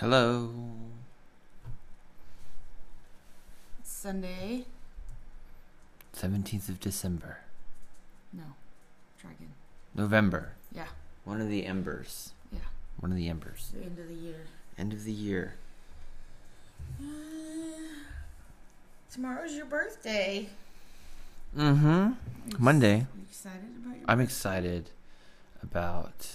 Hello. It's Sunday. 17th of December. No. Try again. November. Yeah. One of the embers. Yeah. One of the embers. The end of the year. End of the year. Tomorrow's your birthday. Mm-hmm. Monday. Are you excited about your I'm excited about.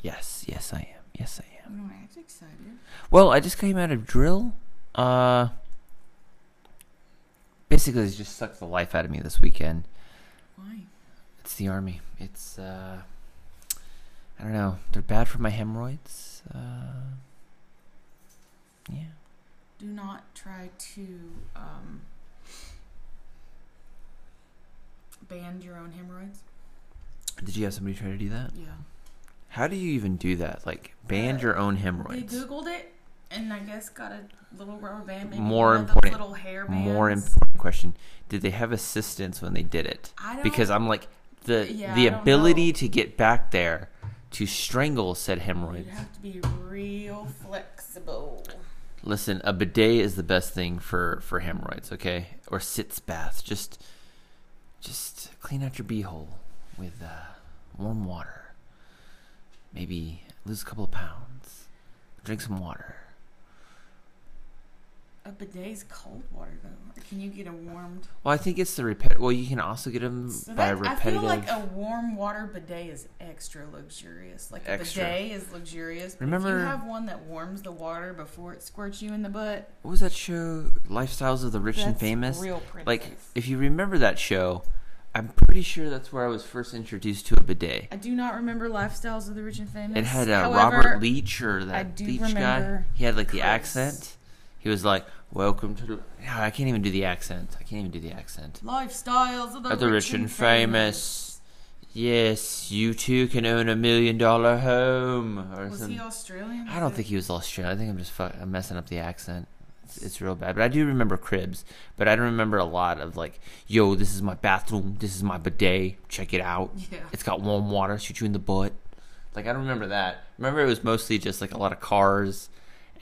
Yes, yes, I am. Yes, I am. Don't act excited. Well, I just came out of drill. Uh, basically, it just sucked the life out of me this weekend. Why? It's the army. It's uh, I don't know. They're bad for my hemorrhoids. Uh, yeah. Do not try to um, band your own hemorrhoids. Did you have somebody try to do that? Yeah. How do you even do that? Like band Uh, your own hemorrhoids. They. Googled it and I guess got a little rubber band. Maybe More one of those important- Little hair bands. More important question: Did they have assistance when they did it? I don't, Because I'm like the Yeah, the ability to get back there to strangle said hemorrhoids. You'd have to be real flexible. Listen, a bidet is the best thing for for hemorrhoids, okay? Or sitz bath. Just just clean out your beehole with uh, warm water. Maybe lose a couple of pounds. Drink some water. A bidet's cold water though. Or can you get a warmed? Well, I think it's the repet. Well, you can also get them So by that, I feel repetitive. like a warm water bidet is extra luxurious. Like a Extra. bidet is luxurious. Remember- you have one that warms the water before it squirts you in the butt, what was that show? Lifestyles of the Rich and Famous. real princess. Like, if you remember that show, I'm pretty sure that's where I was first introduced to a bidet. I do not remember Lifestyles of the Rich and Famous. It had uh, However, Robert Leach or I that do Leach guy. remember He had like the Chris. accent. He was like, "Welcome to the." I can't even do the accent. I can't even do the accent. Lifestyles of the, Of the rich and famous. Yes, you too can own a million dollar home. Or Was something. he Australian? I don't think he was Australian. I think I'm just fu- I'm messing up the accent. It's, it's real bad. But I do remember cribs. But I don't remember a lot of like, yo, this is my bathroom. This is my bidet. Check it out. Yeah. It's got warm water. Shoot you in the butt. Like I don't remember that. Remember it was mostly just like a lot of cars,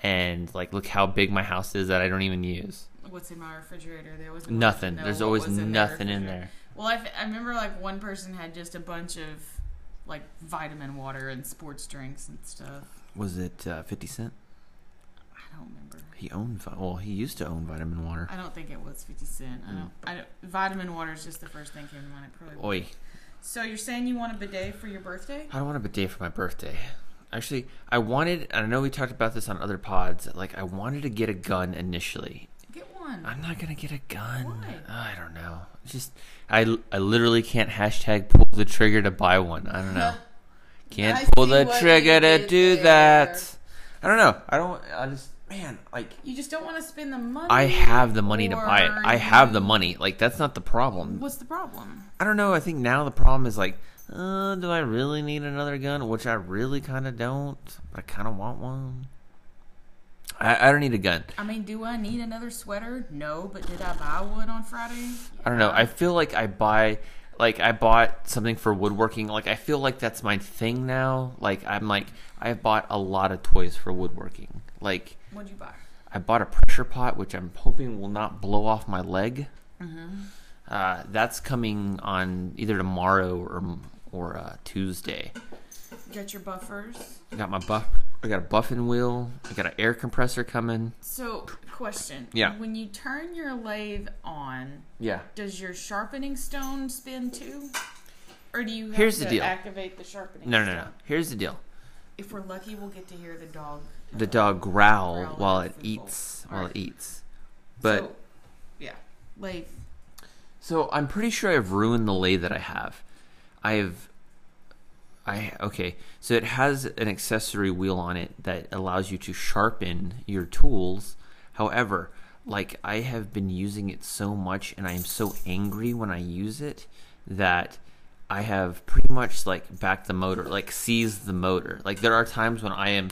and like look how big my house is that I don't even use. What's in my refrigerator? There was Nothing. There's always nothing in there. Well, I, I remember like one person had just a bunch of like vitamin water and sports drinks and stuff. Was it uh, Fifty Cent? I don't remember. He owned. Well, he used to own Vitamin Water. I don't think it was Fifty Cent. I don't. I don't vitamin water is just the first thing came to mind. It probably. was. Oi. So you're saying you want a bidet for your birthday? I don't want a bidet for my birthday. Actually, I wanted, and I know we talked about this on other pods, like I wanted to get a gun initially. Get one. I'm not going to get a gun. Why? Ah, I don't know. It's just, I, I literally can't hashtag pull the trigger to buy one. I don't know. Can't I pull the trigger to do there. that. I don't know. I don't, I just, man, like, You just don't want to spend the money. I have the money to buy it. I have the money. Like, that's not the problem. What's the problem? I don't know. I think now the problem is like, uh, do I really need another gun? Which I really kind of don't, but I kind of want one. I, I don't need a gun. I mean, do I need another sweater? No, but did I buy one on Friday? I don't know. I feel like I buy, like I bought something for woodworking. Like I feel like that's my thing now. Like I'm like I've bought a lot of toys for woodworking. Like What'd you buy? I bought a pressure pot, which I'm hoping will not blow off my leg. Mm-hmm. Uh, that's coming on either tomorrow or or uh, Tuesday. Got your buffers. I got my buff. I got a buffing wheel. I got an air compressor coming. So, question. Yeah. When you turn your lathe on, Yeah. does your sharpening stone spin too? Or do you have Here's to the deal. activate the sharpening No, no, stone? no. Here's the deal. If we're lucky, we'll get to hear the dog. The dog growl Growl while it the football. eats. While Alright. it eats. But So, yeah. Lathe. So I'm pretty sure I've ruined the lathe that I have. I've I okay. So it has an accessory wheel on it that allows you to sharpen your tools. However, like I have been using it so much and I am so angry when I use it that I have pretty much like backed the motor, like seized the motor. Like there are times when I am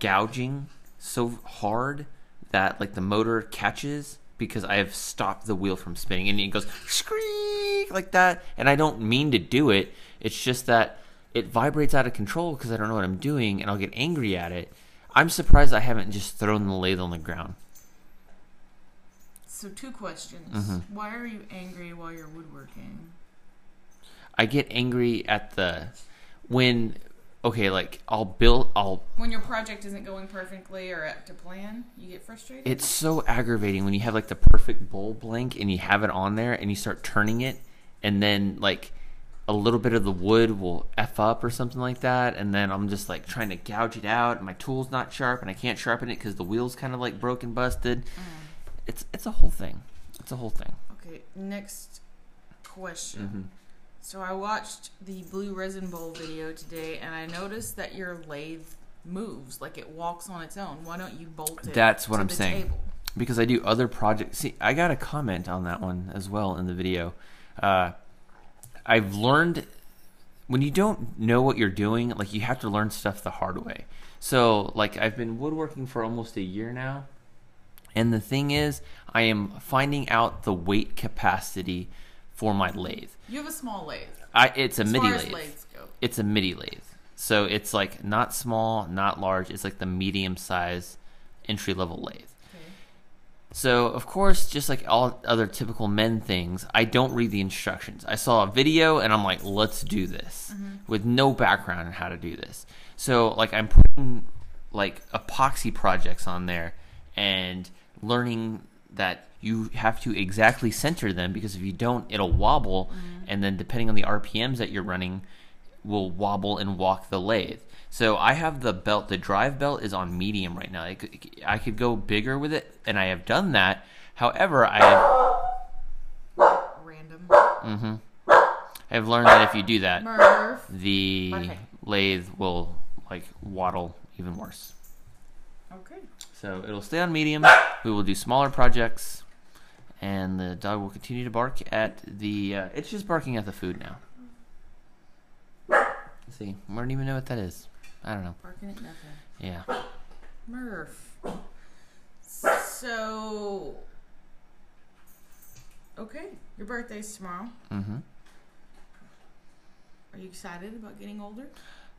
gouging so hard that like the motor catches because I have stopped the wheel from spinning and it goes squeak like that and I don't mean to do it. It's just that it vibrates out of control because I don't know what I'm doing and I'll get angry at it. I'm surprised I haven't just thrown the lathe on the ground. So two questions. Mhm. Why are you angry while you're woodworking? I get angry at the when okay, like I'll build I'll When your project isn't going perfectly or up to plan, you get frustrated. it's so aggravating when you have like the perfect bowl blank and you have it on there and you start turning it and then like a little bit of the wood will f up or something like that and then i'm just like trying to gouge it out and my tool's not sharp and i can't sharpen it because the wheel's kind of like broken busted Mm. it's it's a whole thing it's a whole thing Okay, next question. mm-hmm. So I watched the blue resin bowl video today, and I noticed that your lathe moves like it walks on its own. Why don't you bolt it? That's what I'm saying. Table? because I do other projects. See, I got a comment on that one as well in the video. Uh, I've learned when you don't know what you're doing, like you have to learn stuff the hard way. So, like I've been woodworking for almost a year now, and the thing is, I am finding out the weight capacity for my lathe. You have a small lathe. I it's a as midi lathe. It's a midi lathe. So it's like not small, not large. It's like the medium size entry level lathe. Okay. So, of course, just like all other typical men things, I don't read the instructions. I saw a video and I'm like, let's do this mm-hmm. with no background on how to do this. So, like, I'm putting like epoxy projects on there and learning that you have to exactly center them because if you don't, it'll wobble. And then, depending on the RPMs that you're running, will wobble and walk the lathe. So I have the belt. The drive belt is on medium right now. I could, I could go bigger with it, and I have done that. However, I have, Random. hmm I have learned that if you do that, Murph. the Okay. lathe will like waddle even worse. Okay. So it'll stay on medium. We will do smaller projects, and the dog will continue to bark at the. Uh, it's just barking at the food now. Let's see, I don't even know what that is. I don't know. Barking at nothing. Yeah. Murph. So. Okay, your birthday's tomorrow. Mm-hmm. Are you excited about getting older?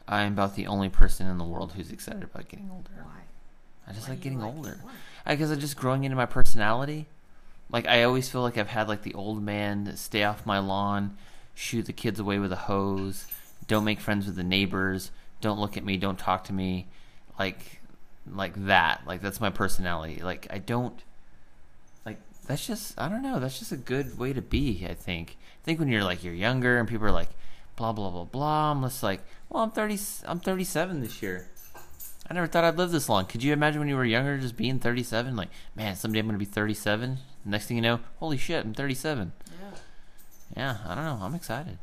I'm about the only person in the world who's excited about getting older. Why? I just Why like getting it? older. Why? Because I'm just growing into my personality. Like I always feel like I've had like the old man stay off my lawn, shoot the kids away with a hose, don't make friends with the neighbors, don't look at me, don't talk to me, like like that. Like that's my personality. Like I don't like that's just I don't know, that's just a good way to be, I think. I think when you're like you're younger and people are like blah blah blah blah, I'm just like, well, I'm 30 I'm 37 this year. I never thought I'd live this long. Could you imagine when you were younger just being 37? Like, man, someday I'm going to be 37. Next thing you know, holy shit, I'm 37. Yeah. Yeah, I don't know. I'm excited.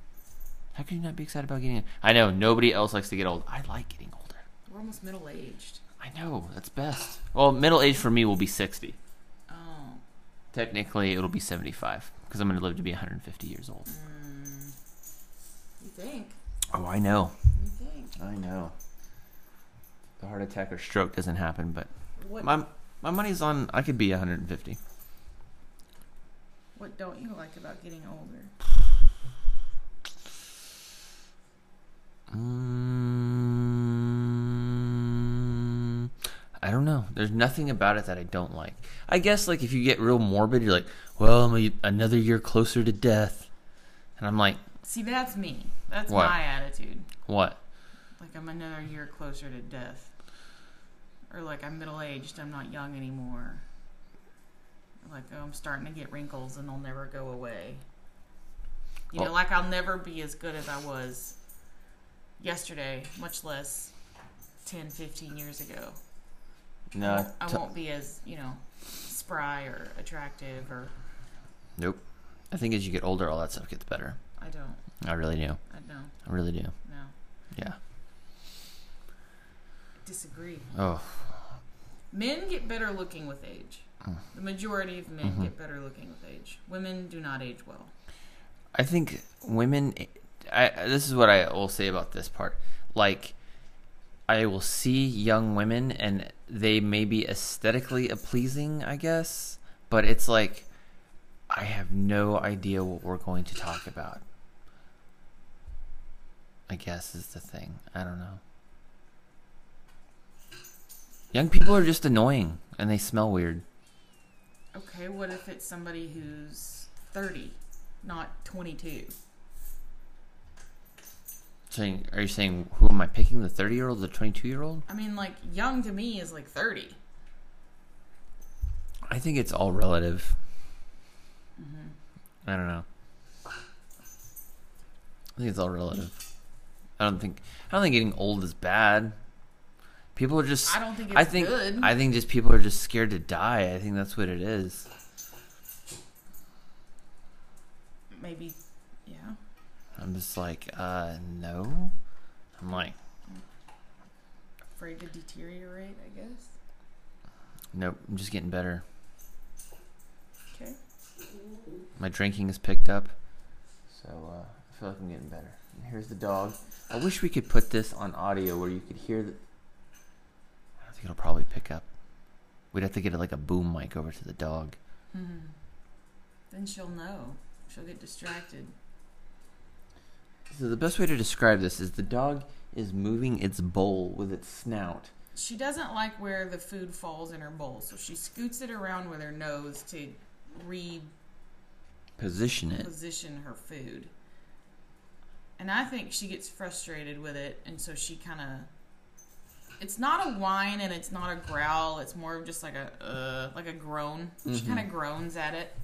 How could you not be excited about getting I know nobody else likes to get old. I like getting older. We're almost middle aged. I know. That's best. Well, middle age for me will be 60. Oh. Technically, it'll be 75 because I'm going to live to be 150 years old. Mm. You think? Oh, I know. You think? I know. The heart attack or stroke doesn't happen, but What? my my money's on I could be 150. What don't you like about getting older? Mm, I don't know. There's nothing about it that I don't like. I guess like if you get real morbid, you're like, well, I'm a, another year closer to death, and I'm like, See, that's me. That's What? my attitude. what? Like I'm another year closer to death. Or like I'm middle aged, I'm not young anymore. Like oh, I'm starting to get wrinkles and they'll never go away. You know, like I'll never be as good as I was yesterday, much less 10, 15 years ago. No, I t- won't be as, you know, spry or attractive or nope. I think as you get older, all that stuff gets better. I don't. I really do. I don't. I really do. No. Yeah. Disagree. Oh, Men get better looking with age. The majority of men Mhm. get better looking with age. Women do not age well. I think women. I this is what I will say about this part. Like, I will see young women, and they may be aesthetically pleasing, I guess, but it's like I have no idea what we're going to talk about. I guess is the thing. I don't know. Young people are just annoying and they smell weird. Okay, what if it's somebody who's 30, not 22? Saying, are you saying who am I picking? The thirty year old, the twenty two year old? I mean, like, young to me is like 30. I think it's all relative. Mm-hmm. I don't know. I think it's all relative. I don't think I don't think getting old is bad. People are just I don't think it's I think good. I think just people are just scared to die. I think that's what it is. Maybe, yeah. I'm just like, uh no. I'm like, Afraid to deteriorate, I guess. nope, I'm just getting better. Okay. My drinking is picked up. So uh, I feel like I'm getting better. And here's the dog. I wish we could put this on audio where you could hear the. I don't think it'll probably pick up. We'd have to get it like a boom mic over to the dog. hmm Then she'll know. She'll get distracted. So the best way to describe this is the dog is moving its bowl with its snout. She doesn't like where the food falls in her bowl, so she scoots it around with her nose to reposition Position it. Position her food. And I think she gets frustrated with it, and so she kind of. It's not a whine and it's not a growl. It's more of just like a uh, like a groan. She Mhm. kind of groans at it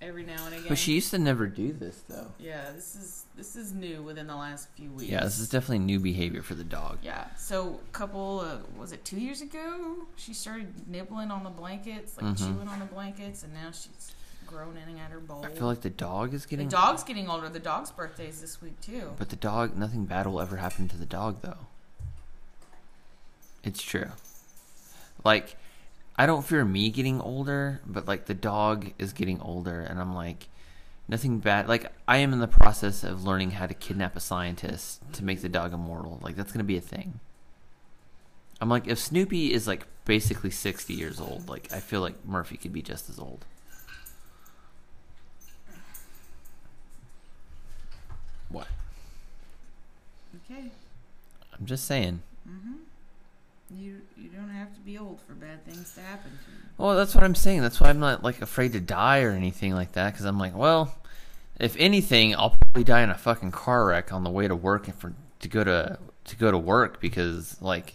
every now and again. But she used to never do this though. Yeah, this is this is new within the last few weeks. Yeah, this is definitely new behavior for the dog. Yeah. So, a couple, uh, was it two years ago? She started nibbling on the blankets, like Mhm. chewing on the blankets, and now she's groaning at her bowl. I feel like the dog is getting the dog's getting older. The dog's birthday is this week too. But the dog, nothing bad will ever happen to the dog, though. It's true. Like, I don't fear me getting older, but like the dog is getting older, and I'm like, nothing bad. Like, I am in the process of learning how to kidnap a scientist to make the dog immortal. Like, that's gonna be a thing. I'm like, if Snoopy is like basically 60 years old, like, I feel like Murphy could be just as old. What? Okay. I'm just saying. Mm-hmm. You you don't have to be old for bad things to happen to you. Well, that's what I'm saying. That's why I'm not like afraid to die or anything like that. Because I'm like, well, if anything, I'll probably die in a fucking car wreck on the way to work and for to go to to go to work because like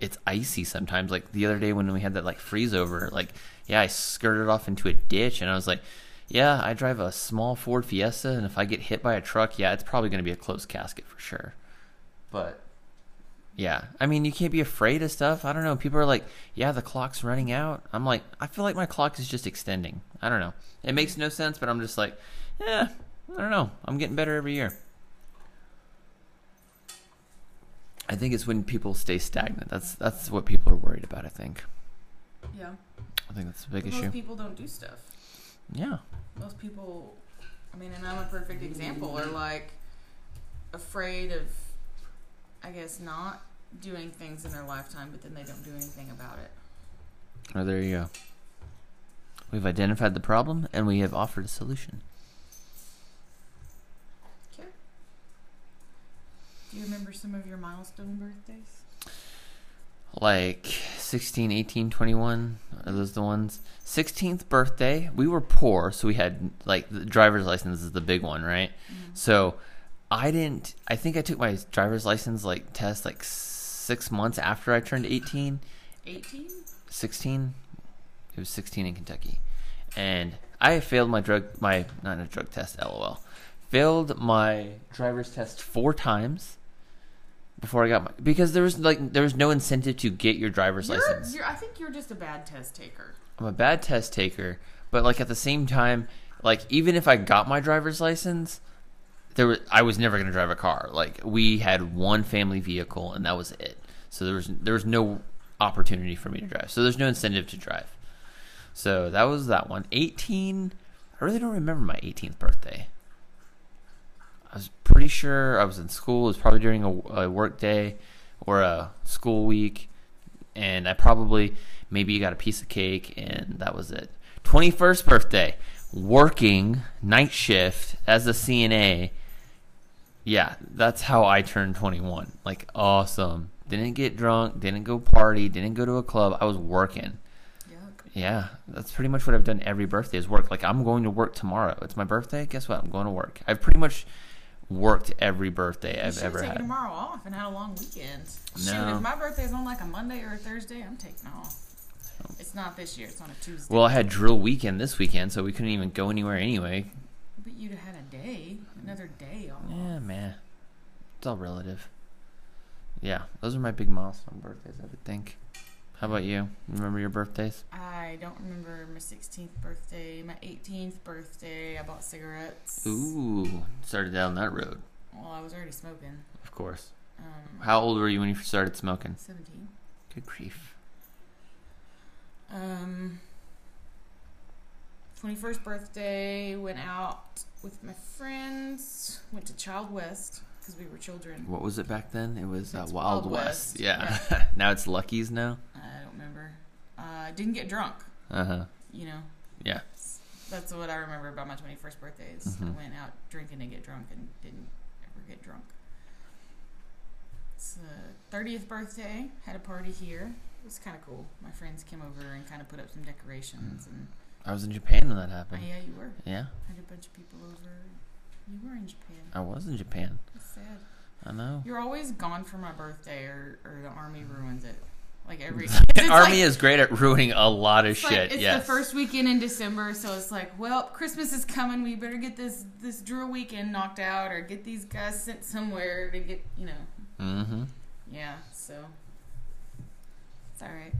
it's icy sometimes. Like the other day when we had that like freeze over, like yeah, I skirted off into a ditch and I was like, yeah, I drive a small Ford Fiesta and if I get hit by a truck, yeah, it's probably going to be a closed casket for sure. But yeah, I mean, you can't be afraid of stuff. I don't know. People are like, yeah, the clock's running out. I'm like, I feel like my clock is just extending. I don't know. It makes no sense, but I'm just like, yeah, I don't know. I'm getting better every year. I think it's when people stay stagnant. That's that's what people are worried about. I think. Yeah. I think that's a big Most issue. Most people don't do stuff. Yeah. Most people, I mean, and I'm a perfect example, are like afraid of, I guess, not doing things in their lifetime, but then they don't do anything about it. Oh, there you go. We've identified the problem and we have offered a solution. Okay. Do you remember some of your milestone birthdays? like 16 18 21 are those the ones 16th birthday we were poor so we had like the driver's license is the big one right mm-hmm. so i didn't i think i took my driver's license like test like six months after i turned 18 18? 16 it was 16 in kentucky. And i failed my drug my not a drug test lol. Failed my driver's test four times before i got my because there was like there was no incentive to get your driver's You're, license. you're, I think you're just a bad test taker. i'm a bad test taker but like at the same time like even if i got my driver's license there was i was never going to drive a car. Like we had one family vehicle and that was it. So there was there was no opportunity for me to drive. So there's no incentive to drive. So that was that one. 18 i really don't remember my 18th birthday. I was pretty sure i was in school. It was probably during a, a work day or a school week and i probably maybe got a piece of cake and that was it. 21st birthday working night shift as a cna Yeah, that's how I turned 21. Like, awesome. Didn't get drunk, didn't go party, didn't go to a club. I was working. Yuck. Yeah, that's pretty much what I've done every birthday is work. Like, I'm going to work tomorrow. It's my birthday. Guess what? I'm going to work. I've pretty much worked every birthday You I've ever taken had. tomorrow off and had a long weekend. Shoot, if my birthday is on like a Monday or a Thursday, I'm taking off. It's not this year. It's on a Tuesday. Well, I had drill weekend this weekend, so we couldn't even go anywhere anyway. but you'd have had a day, another day. Yeah, man. It's all relative. Yeah, those are my big milestone birthdays, I would think. How about you? Remember your birthdays? I don't remember my 16th birthday, my 18th birthday. I bought cigarettes. Ooh, started down that road, Well, I was already smoking. of course. Um, How old were you when you started smoking? 17. Good grief. Um, 21st birthday, went out with my friends, went to Child West because we were children. What was it back then? It was uh, Wild, Wild West. West, Yeah. now it's Lucky's now. I don't remember. Uh, didn't get drunk, Uh huh. you know. Yeah. That's what I remember about my 21st birthday is Mhm. I went out drinking to get drunk and didn't ever get drunk. It's the 30th birthday, had a party here. It was kind of cool. My friends came over and kind of put up some decorations and I was in Japan when that happened. oh, yeah, you were. Yeah, Had a bunch of people over. You were in Japan. I was in Japan. That's sad. I know. You're always gone for my birthday, or, or the army ruins it. Like every The Army like- is great at ruining a lot of It's like- shit. it's yes. the first weekend in December, so it's like, well, Christmas is coming. We better get this this drill weekend knocked out, or get these guys sent somewhere to get, you know, Mm-hmm. yeah. So it's all right.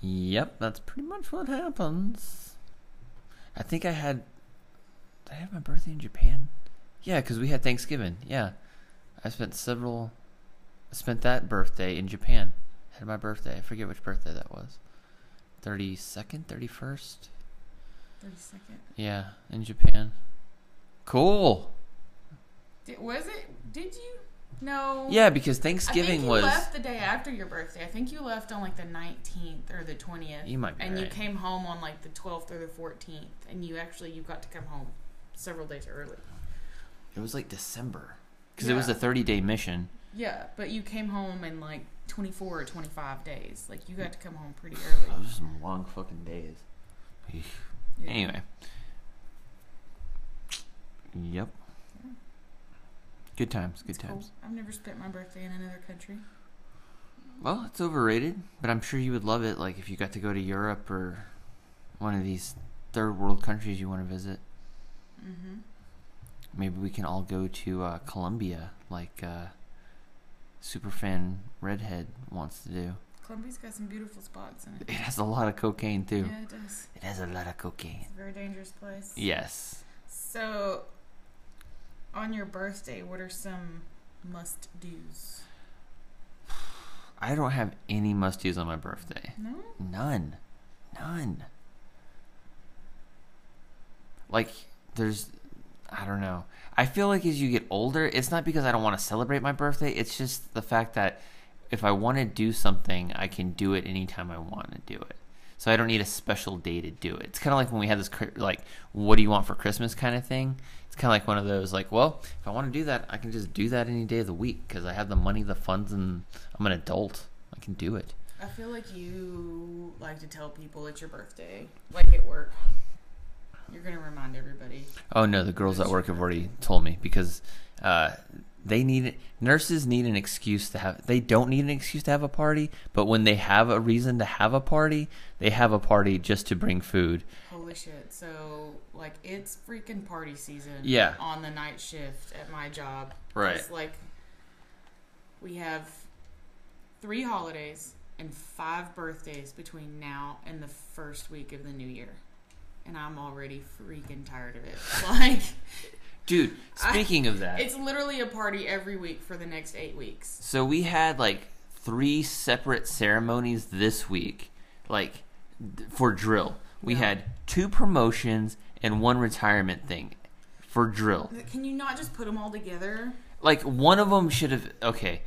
Yep, that's pretty much what happens. I think I had. Did I have my birthday in Japan? Yeah, because we had Thanksgiving. Yeah, I spent several. I spent that birthday in Japan. Had my birthday. I forget which birthday that was. Thirty second, thirty first. Thirty second. Yeah, in Japan. Cool. Did, was it? Did you? No. Yeah, because Thanksgiving was. left the day after your birthday. I think you left on like the nineteenth or the twentieth. You might be and you came home on like the 12th or the 14th and you actually you got to come home several days early It was like December because it was Yeah. a thirty day mission. yeah but you came home in like 24 or 25 days like you got to come home pretty early. Those were some long fucking days. Yeah. Anyway. Yep. Good times, good It's cool. times. i've never spent my birthday in another country Well, it's overrated, but I'm sure you would love it. Like if you got to go to Europe or one of these third world countries you want to visit. mm-hmm Maybe we can all go to uh, Colombia, like uh, Superfan Redhead wants to do. Colombia's got some beautiful spots in it It has a lot of cocaine too. yeah it does It has a lot of cocaine. it's a very dangerous place Yes. so on your birthday what are some must do's I don't have any must dos on my birthday. no None. None. Like, there's. I don't know. I feel like as you get older, it's not because I don't want to celebrate my birthday, it's just the fact that if I want to do something, I can do it anytime I want to do it. So I don't need a special day to do it. It's kind of like when we had this, like, what do you want for Christmas kind of thing. It's kind of like one of those, like, well, if I want to do that, I can just do that any day of the week because I have the money, the funds, and I'm an adult. I can do it. I feel like you like to tell people it's your birthday, like at work. You're gonna remind everybody. Oh no, the girls at work have already told me because uh, they need nurses need an excuse to have. They don't need an excuse to have a party, but when they have a reason to have a party, they have a party just to bring food. Holy shit! So like it's freaking party season. Yeah. On the night shift at my job. Right. It's like we have three holidays and five birthdays between now and the first week of the new year, and I'm already freaking tired of it. Like Dude, I- speaking of that, it's literally a party every week for the next eight weeks. so we had like three separate ceremonies this week, like for drill. We Yeah. had two promotions and one retirement thing for drill. Can you not just put them all together? like one of them should have okay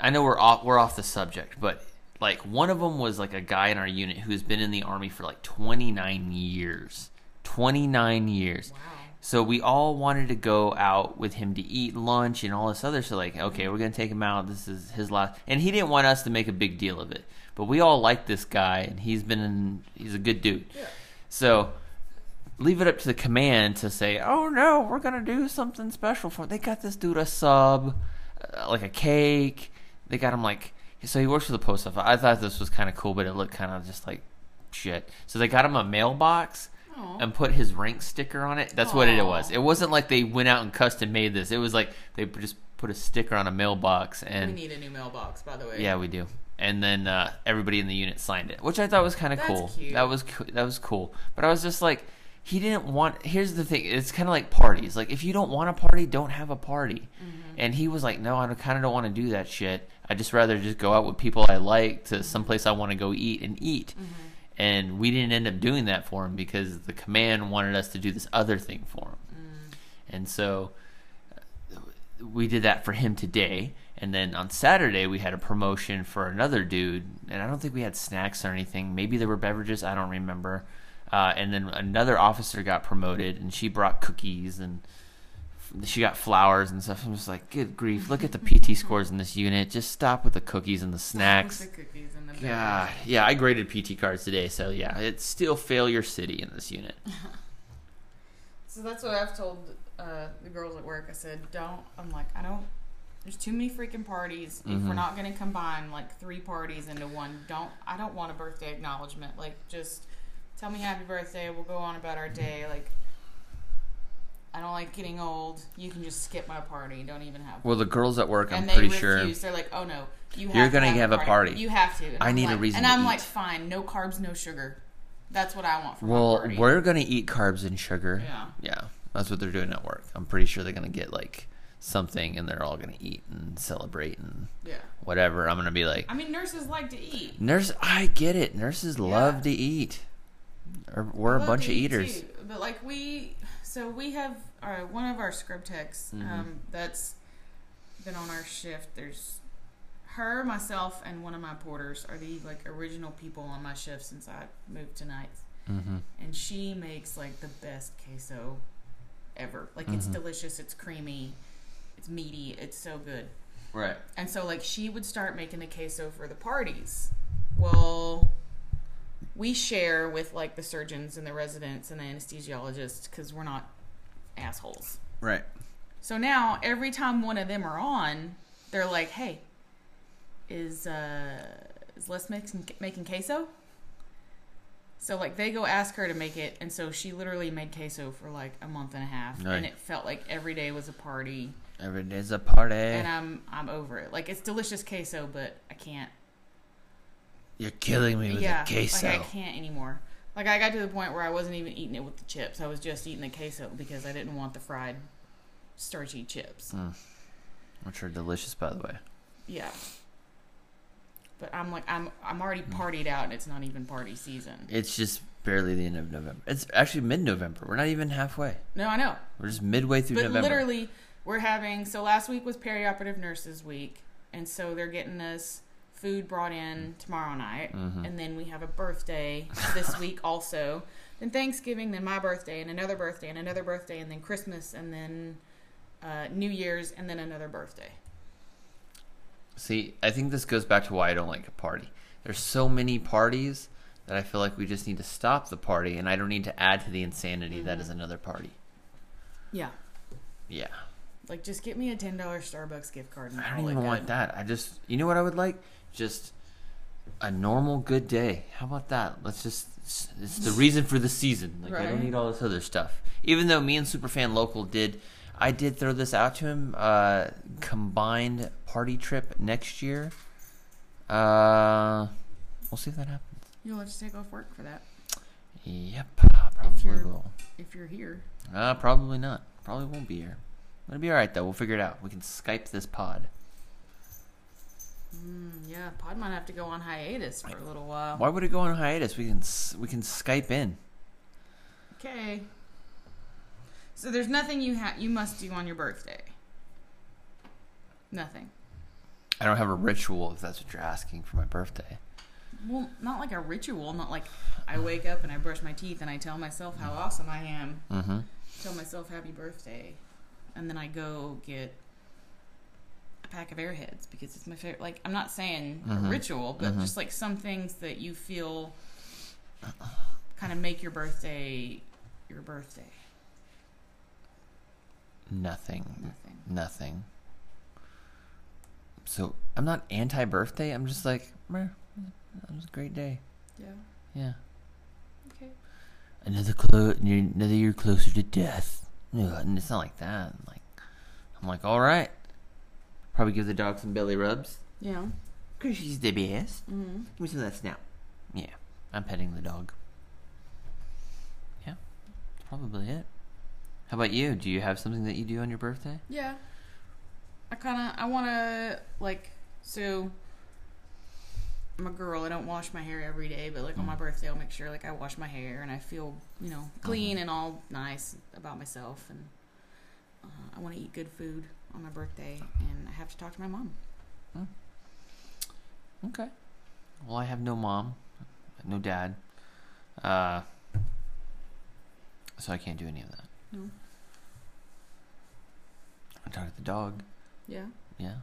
i know we're off we're off the subject but like one of them was like a guy in our unit who's been in the army for like 29 years 29 years Wow. So we all wanted to go out with him to eat lunch and all this other stuff. Like, okay, we're gonna take him out. This is his last, and he didn't want us to make a big deal of it. But we all like this guy, and he's been in, he's a good dude. Yeah. So leave it up to the command to say, "Oh no, we're gonna do something special for." Him. They got this dude a sub, uh, like a cake. They got him like so he works for the post office. I thought this was kind of cool, but it looked kind of just like shit. So they got him a mailbox And put his rank sticker on it. That's what it was. It wasn't like they went out and custom made this. It was like they just put a sticker on a mailbox and we need a new mailbox, by the way. yeah, we do. And then uh, everybody in the unit signed it, which I thought was kind of cool. cute. That was that was cool. But I was just like, he didn't want. Here's the thing: it's kind of like parties. Like if you don't want a party, don't have a party. Mm-hmm. And he was like, no, I kind of don't want to do that shit. I just rather just go out with people I like to someplace I want to go eat and eat. Mm-hmm. And we didn't end up doing that for him because the command wanted us to do this other thing for him. Mm. And so we did that for him today. And then on Saturday, we had a promotion for another dude. And I don't think we had snacks or anything. Maybe there were beverages. I don't remember. Uh, and then another officer got promoted, and she brought cookies and she got flowers and stuff. I'm just like, good grief! Look at the PT scores in this unit. Just stop with the cookies and the snacks. The cookies and the Yeah, yeah. I graded PT cards today, so yeah, it's still failure city in this unit. So that's what I've told uh, the girls at work. I said, don't. I'm like, I don't. There's too many freaking parties. If we're Mhm. not going to combine like three parties into one, don't. I don't want a birthday acknowledgement. Like, just tell me happy birthday. We'll go on about our day. Like, I don't like getting old. You can just skip my party. Don't even have. Well, the girls at work, I'm and they pretty refuse. sure. They're like, oh no, you have You're gonna have, have a party. You have to. And I I'm need a reason And to I'm eat. like, fine, no carbs, no sugar. That's what I want from my Well, we're gonna eat carbs and sugar. yeah. Yeah, that's what they're doing at work. I'm pretty sure they're gonna get like something, and they're all gonna eat and celebrate and Yeah. whatever. I'm gonna be like, I mean, nurses like to eat. nurse. I get it. Nurses love to eat. Or We're a bunch of eaters. too. But like we, so we have uh, one of our scrub techs Mhm. um, that's been on our shift. There's her, myself, and one of my porters are the like original people on my shift since I moved to nights. Mm-hmm. And she makes like the best queso ever. Like it's Mhm. delicious. It's creamy. It's meaty. It's so good. Right. And so like she would start making the queso for the parties. Well, we share with like the surgeons and the residents and the anesthesiologists because we're not assholes. Right. So now every time one of them are on, they're like, "Hey, is uh is Les making making queso?" So like they go ask her to make it, and so she literally made queso for like a month and a half, Right. and it felt like every day was a party. Every day's a party. And I'm I'm over it. Like it's delicious queso, but I can't. You're killing me with yeah, the queso. like I can't anymore. Like I got to the point where I wasn't even eating it with the chips. I was just eating the queso because I didn't want the fried, starchy chips. Mm. Which are delicious, by the way. Yeah. But I'm like I'm I'm already Mm. partied out and it's not even party season. It's just barely the end of November. It's actually mid-November. We're not even halfway. No, I know. We're just midway through But November. literally we're having so last week was perioperative nurses week and so they're getting us food brought in tomorrow night Mhm. and then we have a birthday this week also. Then Thanksgiving, then my birthday and another birthday and another birthday and then Christmas and then uh, New Year's and then another birthday. See, I think this goes back to why I don't like a party. There's so many parties that I feel like we just need to stop the party, and I don't need to add to the insanity that Mhm. is another party. Yeah. Yeah, Like just get me a ten dollar Starbucks gift card and I don't even want that. I just, you know what I would like? Just a normal good day. How about that? Let's just. It's, it's the reason for the season. Like I don't need all this other stuff. Even though me and Superfan Local did, I did throw this out to him. Uh, combined party trip next year. Uh, we'll see if that happens. You'll have to take off work for that Yep, probably you're- will. if you're here. Uh, probably not. Probably won't be here. It'll be all right though. We'll figure it out. We can Skype this pod. Mm, yeah, Pod might have to go on hiatus for a little while. Why would it go on hiatus? We can we can Skype in. Okay. So there's nothing you ha- you must do on your birthday. Nothing. I don't have a ritual if that's what you're asking for my birthday. Well, not like a ritual. Not like I wake up and I brush my teeth and I tell myself how awesome I am. Mm-hmm. tell myself happy birthday, and then I go get a pack of Airheads because it's my favorite. Like I'm not saying Mhm. a ritual, but Mhm. just like some things that you feel kind of make your birthday your birthday. Nothing. Nothing. Nothing. So I'm not anti-birthday. I'm just like, meh, that was a great day. Yeah. Yeah. Okay. Another clo- another year closer to death. Ugh, and it's not like that. Like, I'm like, all right. Probably give the dog some belly rubs. Yeah. Cause she's the best. Mm-hmm. Give me some of that snap. Yeah, I'm petting the dog. Yeah, probably it. How about you? Do you have something that you do on your birthday? Yeah. I kind of I want to like so I'm a girl. I don't wash my hair every day, but like on my Mm. birthday, I'll make sure like I wash my hair and I feel you know clean and all nice about myself. And uh, I want to eat good food on my birthday, and I have to talk to my mom. Okay. Well, I have no mom, no dad, uh, so I can't do any of that. No. I talk to the dog. Yeah. Yeah,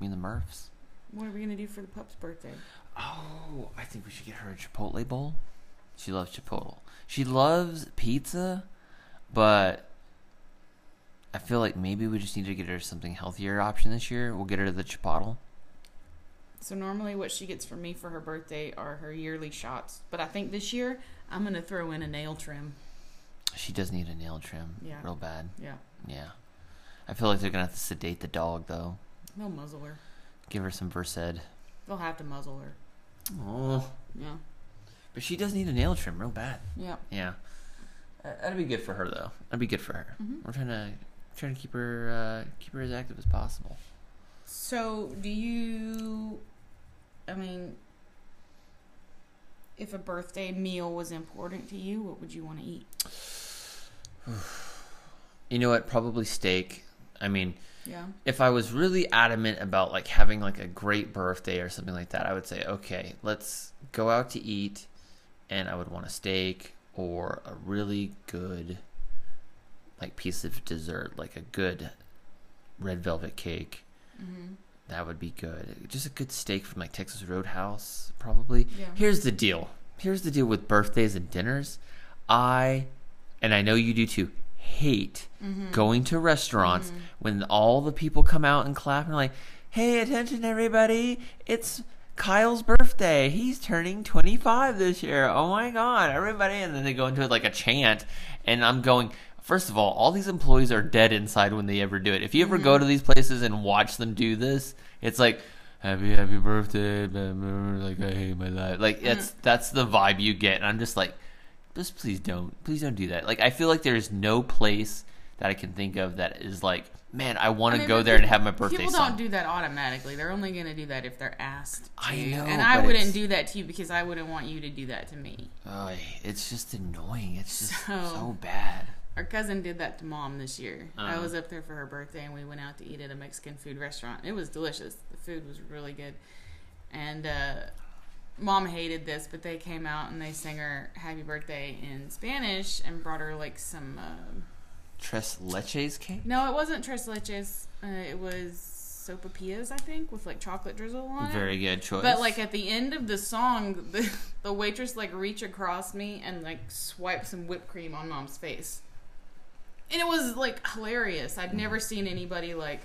me and the Murphs. What are we gonna do for the pup's birthday? Oh, I think we should get her a Chipotle bowl. She loves Chipotle. She loves pizza, but I feel like maybe we just need to get her something healthier option this year. We'll get her the Chipotle. So normally, what she gets from me for her birthday are her yearly shots. But I think this year I'm gonna throw in a nail trim. She does need a nail trim, Yeah. real bad. Yeah. Yeah, I feel like they're gonna have to sedate the dog though. They'll muzzle her. Give her some Versed. They'll have to muzzle her. Oh, Yeah. but she does need a nail trim real bad. Yeah. Yeah, that'd be good for her though. That'd be good for her. Mhm. We're trying to trying to keep her uh, keep her as active as possible. So, do you? I mean, if a birthday meal was important to you, what would you want to eat? You know what? Probably steak. I mean, Yeah. if I was really adamant about like having like a great birthday or something like that, I would say, okay, let's go out to eat, and I would want a steak or a really good like piece of dessert, like a good red velvet cake. Mm-hmm. That would be good. Just a good steak from like Texas Roadhouse, probably. Yeah. Here's the deal. Here's the deal with birthdays and dinners. I, and I know you do too, hate Mm-hmm. going to restaurants when all the people come out and clap and like, hey, attention everybody, it's Kyle's birthday. He's turning 25 this year. Oh my God, everybody. And then they go into it like a chant. And I'm going, first of all, all these employees are dead inside when they ever do it. If you ever go to mm-hmm. these places and watch them do this, it's like, happy, happy birthday. Like, I hate my life. Like, mm. that's, that's the vibe you get. And I'm just like, just please don't. Please don't do that. Like, I feel like there's no place that I can think of that is like, man, I want I to mean, go there and have my birthday People don't do that automatically. They're only going to do that if they're asked. To. I know, and I wouldn't it's- do that to you because I wouldn't want you to do that to me. It's just annoying. It's just so, So- bad. Our cousin did that to mom this year. I Uh-huh. was up there for her birthday and we went out to eat at a Mexican food restaurant. It was delicious. The food was really good. And uh, mom hated this, but they came out and they sang her happy birthday in Spanish and brought her like some. Uh, Tres leches cake? no, it wasn't tres leches. Uh, it was sopapillas, I think, with like chocolate drizzle on it. Very good choice. But like at the end of the song, the, the waitress like reach across me and like swipe some whipped cream on mom's face, and it was like hilarious. I'd never seen anybody like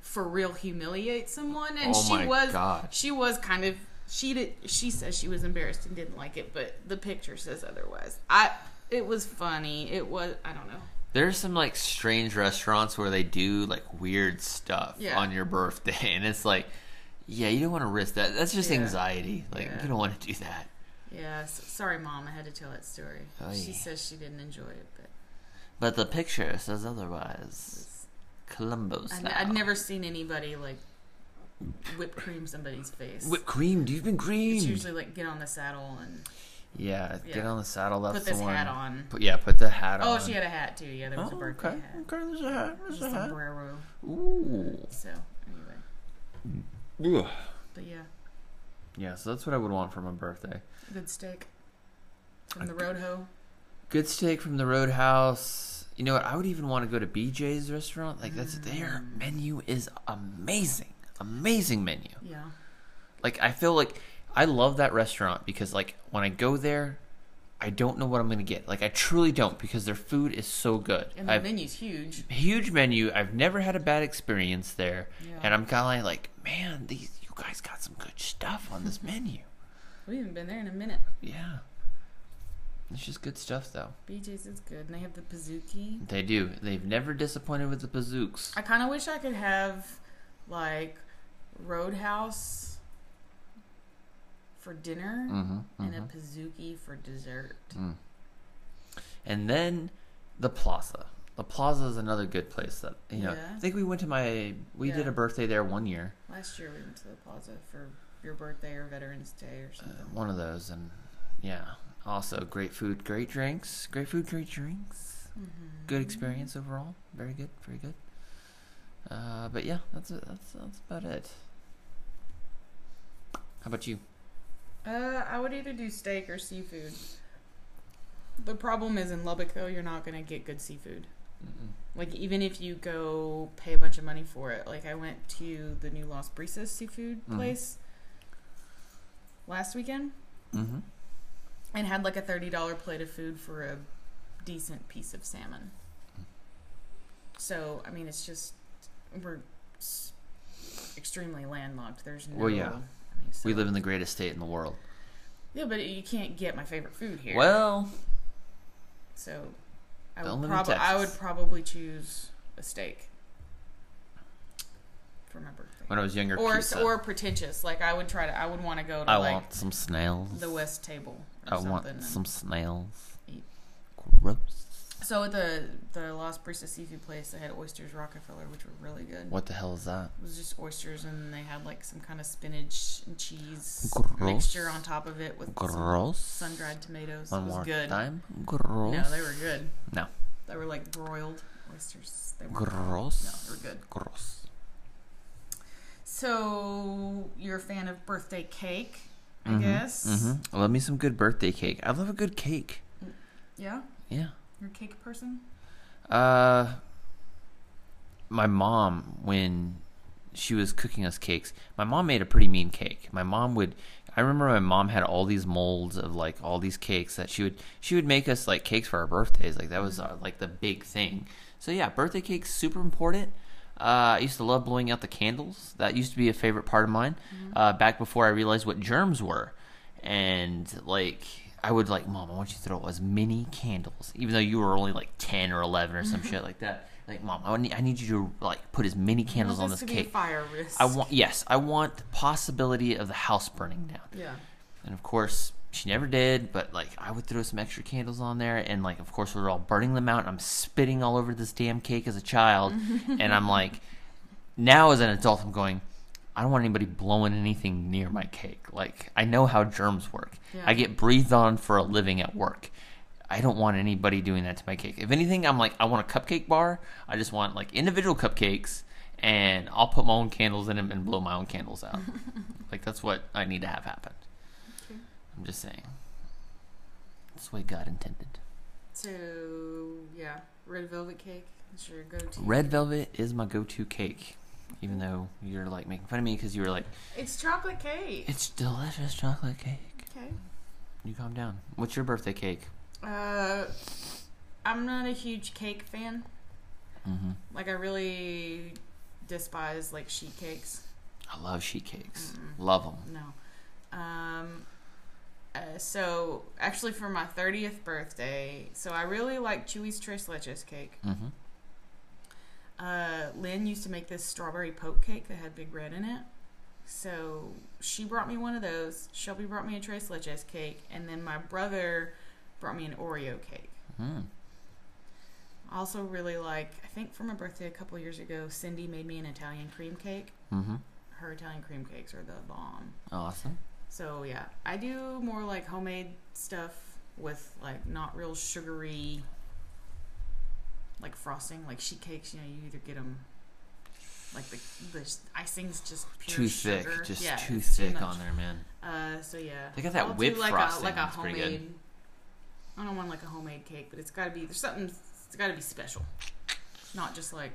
for real humiliate someone, and Oh she my was God. she was kind of she did she says she was embarrassed and didn't like it, but the picture says otherwise. I it was funny. It was I don't know. There's some like strange restaurants where they do like weird stuff Yeah. on your birthday, and it's like, yeah, you don't want to risk that. That's just Yeah. anxiety. Like Yeah. you don't want to do that. Yeah, s sorry, mom. I had to tell that story. Oh, she says she didn't enjoy it, but But the picture says otherwise. it's- Columbo style. I'd never seen anybody like whip cream somebody's face. whipped cream. Do you even It's cream? usually like get on the saddle and yeah, get on the saddle. That's put this the one. hat on. Put, yeah, put the hat oh, on. Oh, she had a hat too. Yeah, there was Oh, a birthday okay. hat. Okay, there's a hat. There's a hat. Sombrero. Ooh. So anyway, Ugh. but yeah, Yeah, so that's what I would want for my birthday. good steak from the Road Ho. Good steak from the Roadhouse. You know what? I would even want to go to BJ's restaurant. Like that's their Mm. menu is amazing, amazing menu. Yeah. Like I feel like I love that restaurant because like when I go there, I don't know what I'm gonna get. Like I truly don't because their food is so good. And the I've menu's huge. huge menu. I've never had a bad experience there, Yeah. and I'm kind of like, man, these you guys got some good stuff on this menu. We haven't been there in a minute. Yeah, it's just good stuff though. BJ's is good, and they have the Pizookie. They do. They've never disappointed with the bazooks. I kind of wish I could have like Roadhouse for dinner Mm-hmm, and a Pizookie for dessert. Mm. And then the Plaza. The Plaza is another good place that you know. Yeah. I think we went to my. We did a birthday there one year. Last year we went to the Plaza for your birthday or Veterans Day or Uh, something. one of those, and yeah. Also, great food, great drinks. Great food, great drinks. Mhm. Good experience overall. Very good, very good. Uh, but yeah, that's it. That's that's about it. How about you? Uh, I would either do steak or seafood. The problem is in Lubbock though, you're not gonna get good seafood. Like even if you go pay a bunch of money for it, like I went to the new Las Brisas seafood Mhm. place last weekend Mm-hmm. And had like a thirty dollar plate of food for a decent piece of salmon. So I mean, it's just we're s- extremely landlocked. There's no. Well, yeah. I mean, so- We live in the greatest state in the world. Yeah, but you can't get my favorite food here. Well, So I Don't would live in probably I would Texas. probably choose a steak for my birthday. when I was younger, Or pizza. or pretentious. Like I would try to I would want to go to I like want some snails. the West Table I want some snails. eat. Gross. So at the the Las Brisas seafood place, they had oysters Rockefeller, which were really good. What the hell is that? It was just oysters, and they had like some kind of spinach and cheese Gross. mixture on top of it with sun dried tomatoes. One it was more good. time. Gross. No, they were good. No. They were like broiled oysters. They were Gross. No, they were good. Gross. So you're a fan of birthday cake, I Mhm, guess. Mm-hmm. Love me some good birthday cake. I love a good cake. Yeah, Yeah. you're a cake person. Uh, my mom when she was cooking us cakes, my mom made a pretty mean cake. My mom would. I remember my mom had all these molds of like all these cakes that she would she would make us like cakes for our birthdays. Like that was uh, like the big thing. So yeah, birthday cakes super important. Uh, I used to love blowing out the candles. That used to be a favorite part of mine. Uh, back before I realized what germs were, and like I would like, Mom, I want you to throw as many candles, even though you were only like ten or eleven or some shit like that. Like, Mom, I need, I need you to like put as many candles on this this to be cake. fire risk. I want yes, I want the possibility of the house burning down. Yeah. And of course, she never did, but like I would throw some extra candles on there and like of course we're all burning them out and I'm spitting all over this damn cake as a child and I'm like now as an adult I'm going I don't want anybody blowing anything near my cake. Like I know how germs work. Yeah. I get breathed on for a living at work. I don't want anybody doing that to my cake. If anything, I'm like I want a cupcake bar. I just want like individual cupcakes and I'll put my own candles in them and blow my own candles out. like that's what I need to have happen. I'm just saying. That's the way God intended. So yeah, red velvet cake is your go-to. Red velvet is my go-to cake, even though you're like making fun of me because you were like, It's chocolate cake. "It's delicious chocolate cake." Okay. You calm down. What's your birthday cake? Uh, I'm not a huge cake fan. Mm-hmm. Like I really despise like sheet cakes. I love sheet cakes. Mm-mm. Love them. No. Um. Uh, so actually, for my thirtieth birthday, so I really like Chuy's Tres Leches cake. Mm-hmm. Uh, Lynn used to make this strawberry poke cake that had Big Red in it. So she brought me one of those. Shelby brought me a Tres Leches cake, and then my brother brought me an Oreo cake. Mm. I also really like. I think for my birthday a couple years ago, Cindy made me an Italian cream cake. Mm-hmm. Her Italian cream cakes are the bomb. Awesome. So yeah, I do more like homemade stuff with like not real sugary, like frosting, like sheet cakes. You know, you either get them like the the icing's just pure Too sugar. thick. Just yeah, too thick much. on there, man. Uh, so yeah, They got that I'll whipped do like frosting, A, like a that's pretty good. homemade. I don't want like a homemade cake, but it's got to be there's something It's got to be special, not just like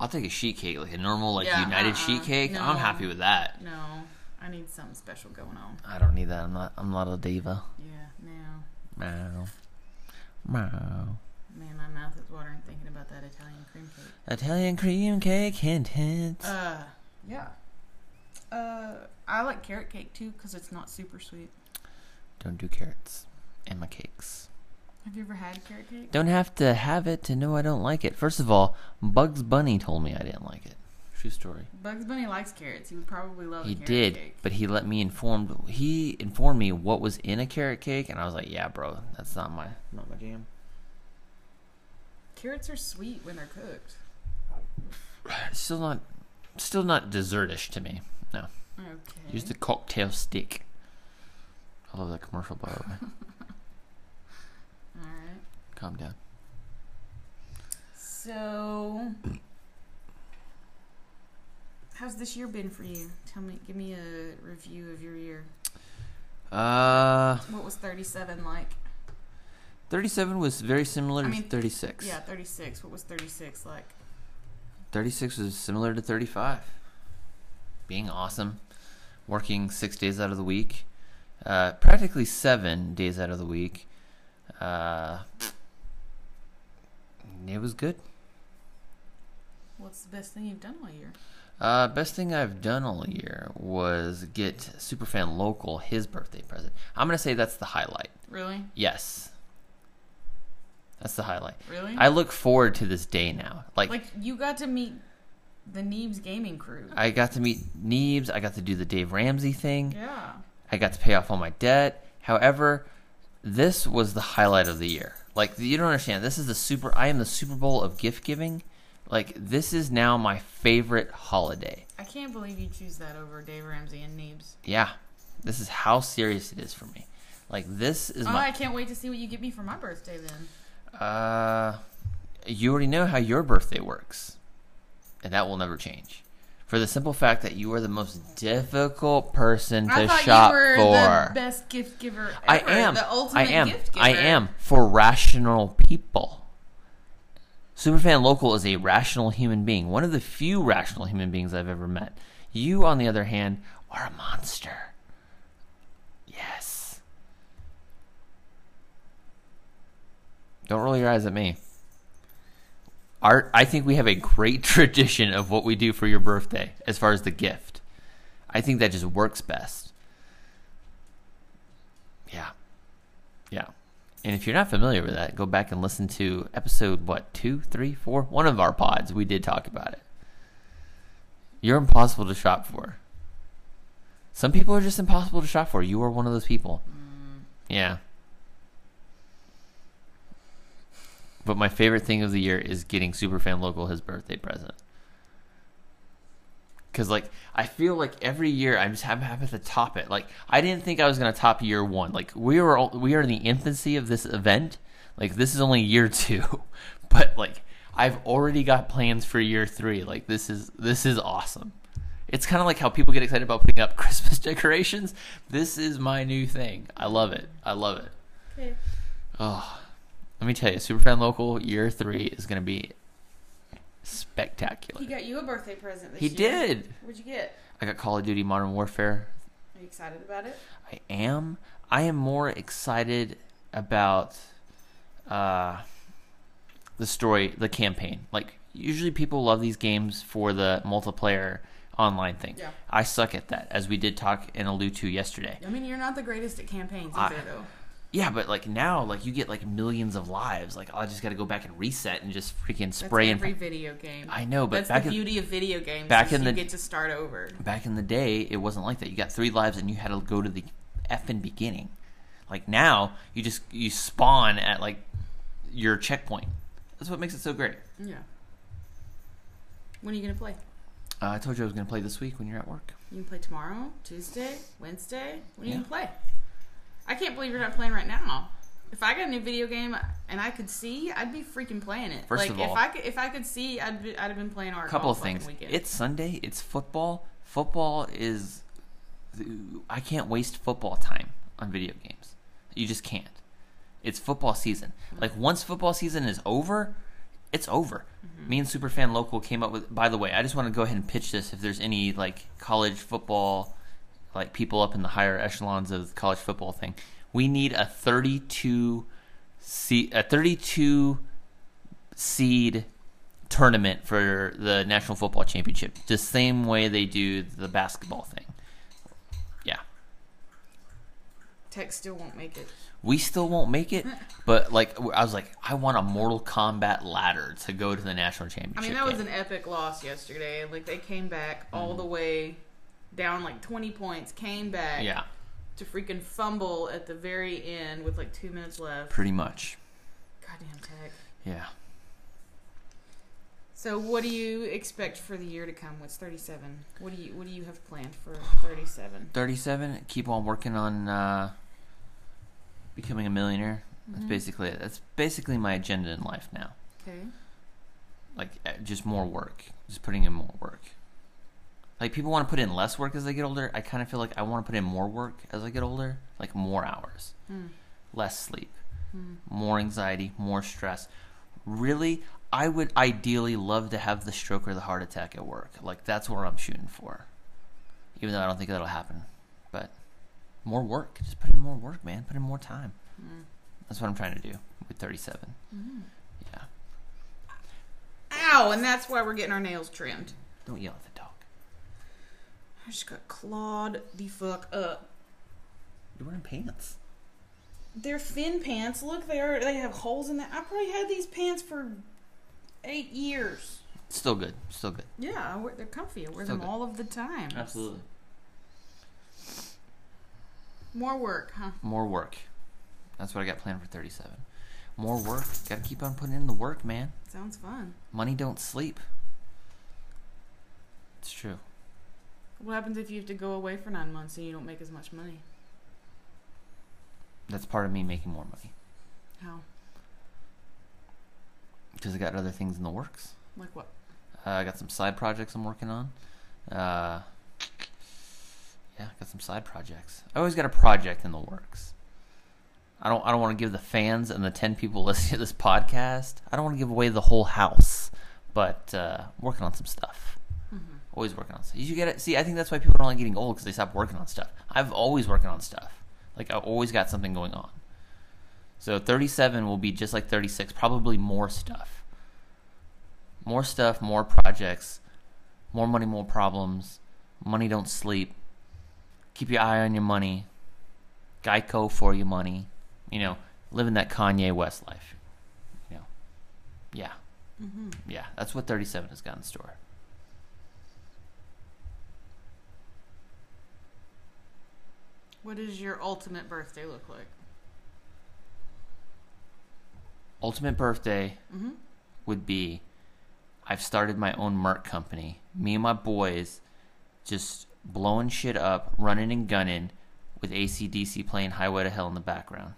I'll take a sheet cake, like a normal, like Yeah, United uh-uh. sheet cake. No. I'm happy with that. no. I need something special going on. I don't need that. I'm not. I'm not a diva. Yeah, no. Meow. Meow. Man, my mouth is watering thinking about that Italian cream cake. Italian cream cake, hint, hint. Uh, yeah. Uh, I like carrot cake too because it's not super sweet. Don't do carrots in my cakes. Have you ever had carrot cake? Don't have to have it to know I don't like it. First of all, Bugs Bunny told me I didn't like it. True story. Bugs Bunny likes carrots. He would probably love He a carrot did, cake. but he let me informed. He informed me what was in a carrot cake, and I was like, "Yeah, bro, that's not my not my jam." Carrots are sweet when they're cooked. Still not, still not dessertish to me. No. Okay. Use the cocktail stick. I love that commercial, by the way. All right. Calm down. So, how's this year been for you? Tell me, give me a review of your year. Uh, What was 37 like? 37 was very similar I to 36. Yeah, 36. What was 36 like? 36 was similar to 35. Being awesome. Working six days out of the week. Uh, practically seven days out of the week. Uh, it was good. What's the best thing you've done all year? Uh, best thing I've done all year was get Superfan Local his birthday present. I'm going to say that's the highlight. Really? Yes. That's the highlight. Really? I look forward to this day now. Like, like you got to meet the Neebs gaming crew. I got to meet Neebs. I got to do the Dave Ramsey thing. yeah. I got to pay off all my debt. However, this was the highlight of the year. Like you don't understand. This is the super. I am the Super Bowl of gift giving. Like this is now my favorite holiday. I can't believe you choose that over Dave Ramsey and Neebs. Yeah, this is how serious it is for me. Like this is Oh, my. I can't wait to see what you get me for my birthday then. Uh, you already know how your birthday works, and that will never change. For the simple fact that you are the most difficult person I to thought shop you were for. the best gift giver ever. I am. The I am. gift giver. I am for rational people. Superfan Local is a rational human being, one of the few rational human beings I've ever met. You, on the other hand, are a monster. Yes. Don't roll your eyes at me. Art, I think we have a great tradition of what we do for your birthday as far as the gift. I think that just works best. Yeah. Yeah. And if you're not familiar with that, go back and listen to episode, what, two, three, four? One of our pods. We did talk about it. You're impossible to shop for. Some people are just impossible to shop for. You are one of those people. Mm. Yeah. But my favorite thing of the year is getting Superfan Local his birthday present. Cause like I feel like every year I'm just having having to top it. Like I didn't think I was gonna top year one. Like we were all, we are in the infancy of this event. Like this is only year two, but like I've already got plans for year three. Like this is this is awesome. It's kind of like how people get excited about putting up Christmas decorations. This is my new thing. I love it. I love it. Okay. Oh, let me tell you, Superfan Local year three is gonna be spectacular. He got you a birthday present this He year. did. What'd you get? I got Call of Duty Modern Warfare. Are you excited about it? I am. I am more excited about uh, the story, the campaign. Like usually, people love these games for the multiplayer online thing. Yeah. I suck at that, as we did talk and allude to yesterday. I mean, you're not the greatest at campaigns I- either, though. Yeah, but like now, like you get like millions of lives. Like I just got to go back and reset and just freaking That's spray and. every video game. I know, but That's back the in beauty of video games. back in you the- get to start over. back in the day, it wasn't like that. You got three lives and you had to go to the effing beginning. Like now, you just you spawn at like your checkpoint. That's what makes it so great. Yeah. When are you gonna play? Uh, I told you I was going to play this week when you're at work. You can play tomorrow, Tuesday, Wednesday. When are you gonna play? I can't believe you're not playing right now. If I got a new video game and I could see, I'd be freaking playing it. First like of if all- I could, if I could see, I'd be, I'd have been playing Ark. couple of things. Weekend. It's Sunday. It's football. Football is. I can't waste football time on video games. You just can't. It's football season. Like once football season is over, it's over. Mm-hmm. Me and Superfan Local came up with. By the way, I just want to go ahead and pitch this. If there's any like college football, like people up in the higher echelons of the college football thing, we need a 32 seed, a 32 seed tournament for the National Football Championship, the same way they do the basketball thing. Yeah, Tech still won't make it. we still won't make it, but like I was like, I want a Mortal Kombat ladder to go to the national championship. I mean, that was an epic loss yesterday. Like they came back all mm-hmm. the way down like 20 points, came back yeah, to freaking fumble at the very end with like two minutes left. pretty much. Goddamn Tech. Yeah. So, what do you expect for the year to come? What's 37? What do you What do you have planned for 37? 37 keep on working on uh, becoming a millionaire that's Mhm. basically it that's basically my agenda in life now Okay. like uh, just more work just putting in more work like people want to put in less work as they get older i kind of feel like i want to put in more work as i get older like more hours Hmm. less sleep Hmm. more anxiety more stress really i would ideally love to have the stroke or the heart attack at work like that's where i'm shooting for even though i don't think that'll happen but more work just put in more work man put in more time Hmm. that's what i'm trying to do with 37 Mhm. yeah Ow! And that's why we're getting our nails trimmed. don't yell at the I just got clawed the fuck up. you're wearing pants They're thin pants. Look, they are. They have holes in them. I probably had these pants for eight years. still good still good Yeah, I wear, they're comfy. I wear So them good. all of the time. Absolutely. More work, huh? more work that's what i got planned for 37 more work gotta keep on putting in the work man Sounds fun. money don't sleep it's true What happens if you have to go away for nine months and you don't make as much money? that's part of me making more money How? because I got other things in the works. Like what? Uh, I got some side projects I'm working on. Uh, yeah, I got some side projects. I always got a project in the works. I don't. I don't want to give the fans and the ten people listening to this podcast. I don't want to give away the whole house, but uh, working on some stuff. Always working on stuff. You get it. See, I think that's why people don't like getting old because they stop working on stuff. I've always working on stuff. Like I've always got something going on. So 37 will be just like 36, probably more stuff. More stuff, more projects, more money, more problems. Money don't sleep. Keep your eye on your money. Geico for your money. You know, living that Kanye West life. You know, yeah, Mm-hmm. yeah. That's what 37 has got in store. What does your ultimate birthday look like? Ultimate birthday Mm-hmm. would be I've started my own Merc company. Me and my boys just blowing shit up, running and gunning with AC/DC playing Highway to Hell in the background.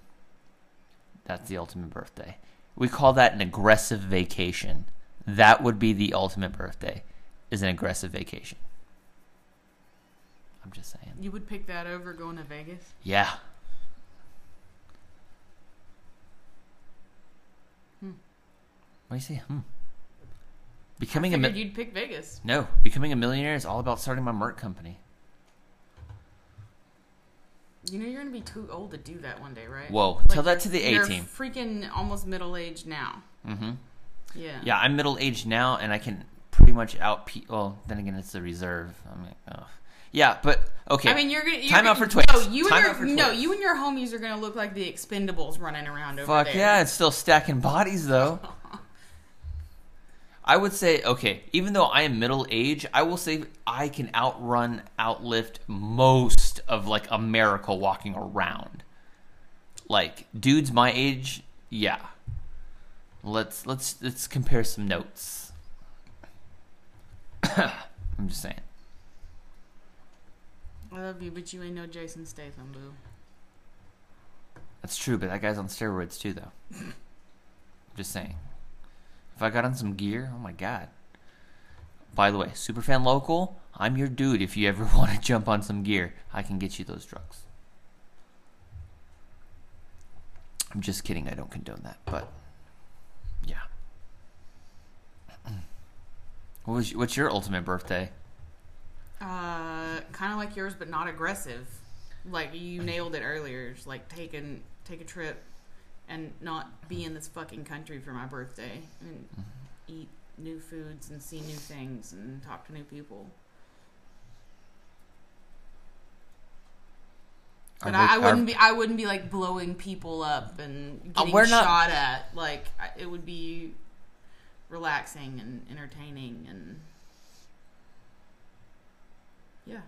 That's the ultimate birthday. We call that an aggressive vacation. That would be the ultimate birthday, is an aggressive vacation. I'm just saying. You would pick that over going to Vegas? Yeah. Hmm. What do you say? Hmm. Becoming a mi- you'd pick Vegas. no, becoming a millionaire is all about starting my Merc company. You know you're gonna be too old to do that one day, right? Whoa, Like, tell that to the A team. Freaking almost middle aged now. Mm-hmm. Yeah. Yeah, I'm middle aged now, and I can pretty much out. Pe- well, then again, it's the reserve. I mean, ugh. Yeah, but okay. I mean, you're gonna you're Time out gonna- for Twix. No, you Time and your no, you and your homies are gonna look like the Expendables running around over fuck there. yeah, it's still stacking bodies though. I would say okay, even though I am middle age, I will say I can outrun, outlift most of like America walking around. Like dudes my age, yeah. Let's let's let's compare some notes. I'm just saying. I love you, but you ain't no Jason Statham, boo. That's true, but that guy's on steroids too, though. I'm just saying. If I got on some gear, oh my god. By the way, Superfan Local, I'm your dude if you ever want to jump on some gear. I can get you those drugs. I'm just kidding, I don't condone that, but yeah. What was what's your ultimate birthday? Kind of like yours, but not aggressive. Like you nailed it earlier. Just like take an take a trip and not be in this fucking country for my birthday and eat new foods and see new things and talk to new people. But I, I wouldn't be. I wouldn't be like blowing people up and Uh, getting not- shot at. Like it would be relaxing and entertaining and yeah,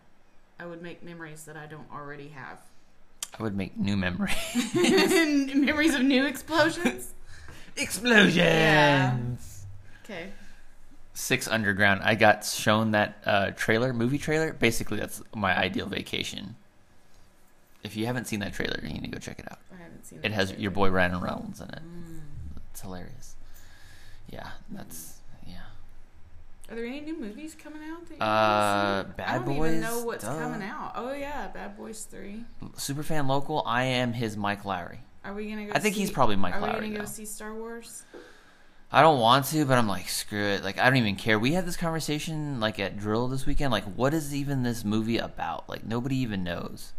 I would make memories that I don't already have. I would make new memories. memories of new explosions. Explosions. Yeah. Okay. Six Underground. I got shown that uh, trailer, movie trailer. Basically, that's my ideal vacation. If you haven't seen that trailer, you need to go check it out. I haven't seen. It It has trailer. your boy Ryan Reynolds in it. Mm. It's hilarious. Yeah, that's. Are there any new movies coming out? That you Uh, see? Bad I don't Boys, even know what's duh. coming out. Oh yeah, Bad Boys Three. Superfan local. I am his Mike Lowrey. Are we gonna go? I think see, he's probably Mike Are we Lowrey gonna go see Star Wars? I don't want to, but I'm like, screw it. Like, I don't even care. We had this conversation like at Drill this weekend. Like, what is even this movie about? Like, nobody even knows.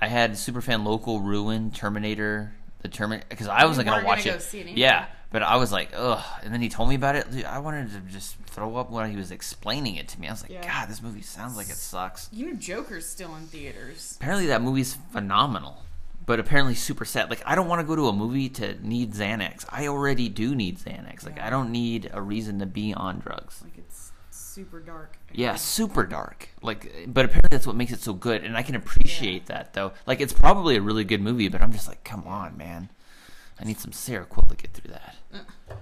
I had Superfan local ruin Terminator the Terminator because I wasn't We gonna watch gonna it. go it yeah, but I was like, ugh. And then he told me about it. Dude, I wanted to just throw up when he was explaining it to me. I was like, Yeah. God, this movie sounds like it sucks. You know, Joker's still in theaters. Apparently, that movie's phenomenal, but apparently super sad. Like, I don't want to go to a movie to need Xanax. I already do need Xanax. Like, Yeah. I don't need a reason to be on drugs. Like it's super dark. Yeah, super dark. Like, but apparently that's what makes it so good, and I can appreciate that though. Like, it's probably a really good movie, but I'm just like, come on, man. I need some Seroquel to get through that. Uh.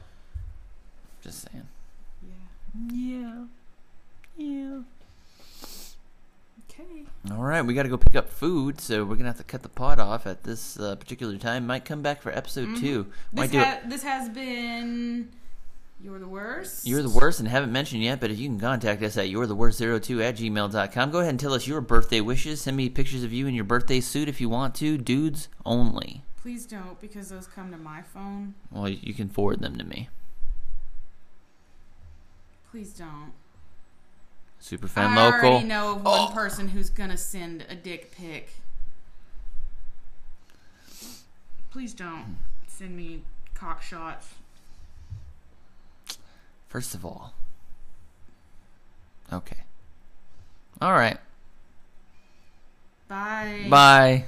Just saying. Yeah. Yeah. Yeah. Okay. All right, we got to go pick up food, so we're gonna have to cut the pot off at this uh, particular time. Might come back for episode Mhm. two. Might This, ha- this has been. You're the worst. You're the worst and haven't mentioned yet, but if you can contact us at you'retheworst02 at gmail.com, go ahead and tell us your birthday wishes. Send me pictures of you in your birthday suit if you want to. Dudes only. Please don't, because those come to my phone. Well, you can forward them to me. Please don't. Superfan I local. I already know of one Oh. person who's gonna send a dick pic. Please don't send me cock shots. First of all. Okay. All right. Bye. Bye.